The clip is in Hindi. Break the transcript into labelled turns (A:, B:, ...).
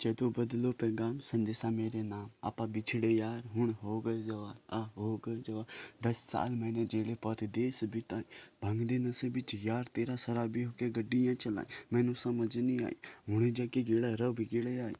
A: ਜਦੋਂ बदलो पैगाम संदेशा मेरे नाम। आपा बिछड़े यार हूँ हो गए जवान आ हो गए जवान दस साल मैंने जेड़े पाते देश बिताए भंगदे नशे बिच यार, तेरा शराबी होके गड्डियाँ चलाए। मैनू समझ नहीं आई, हुने जाके गेड़ा रब केह्ड़े आई।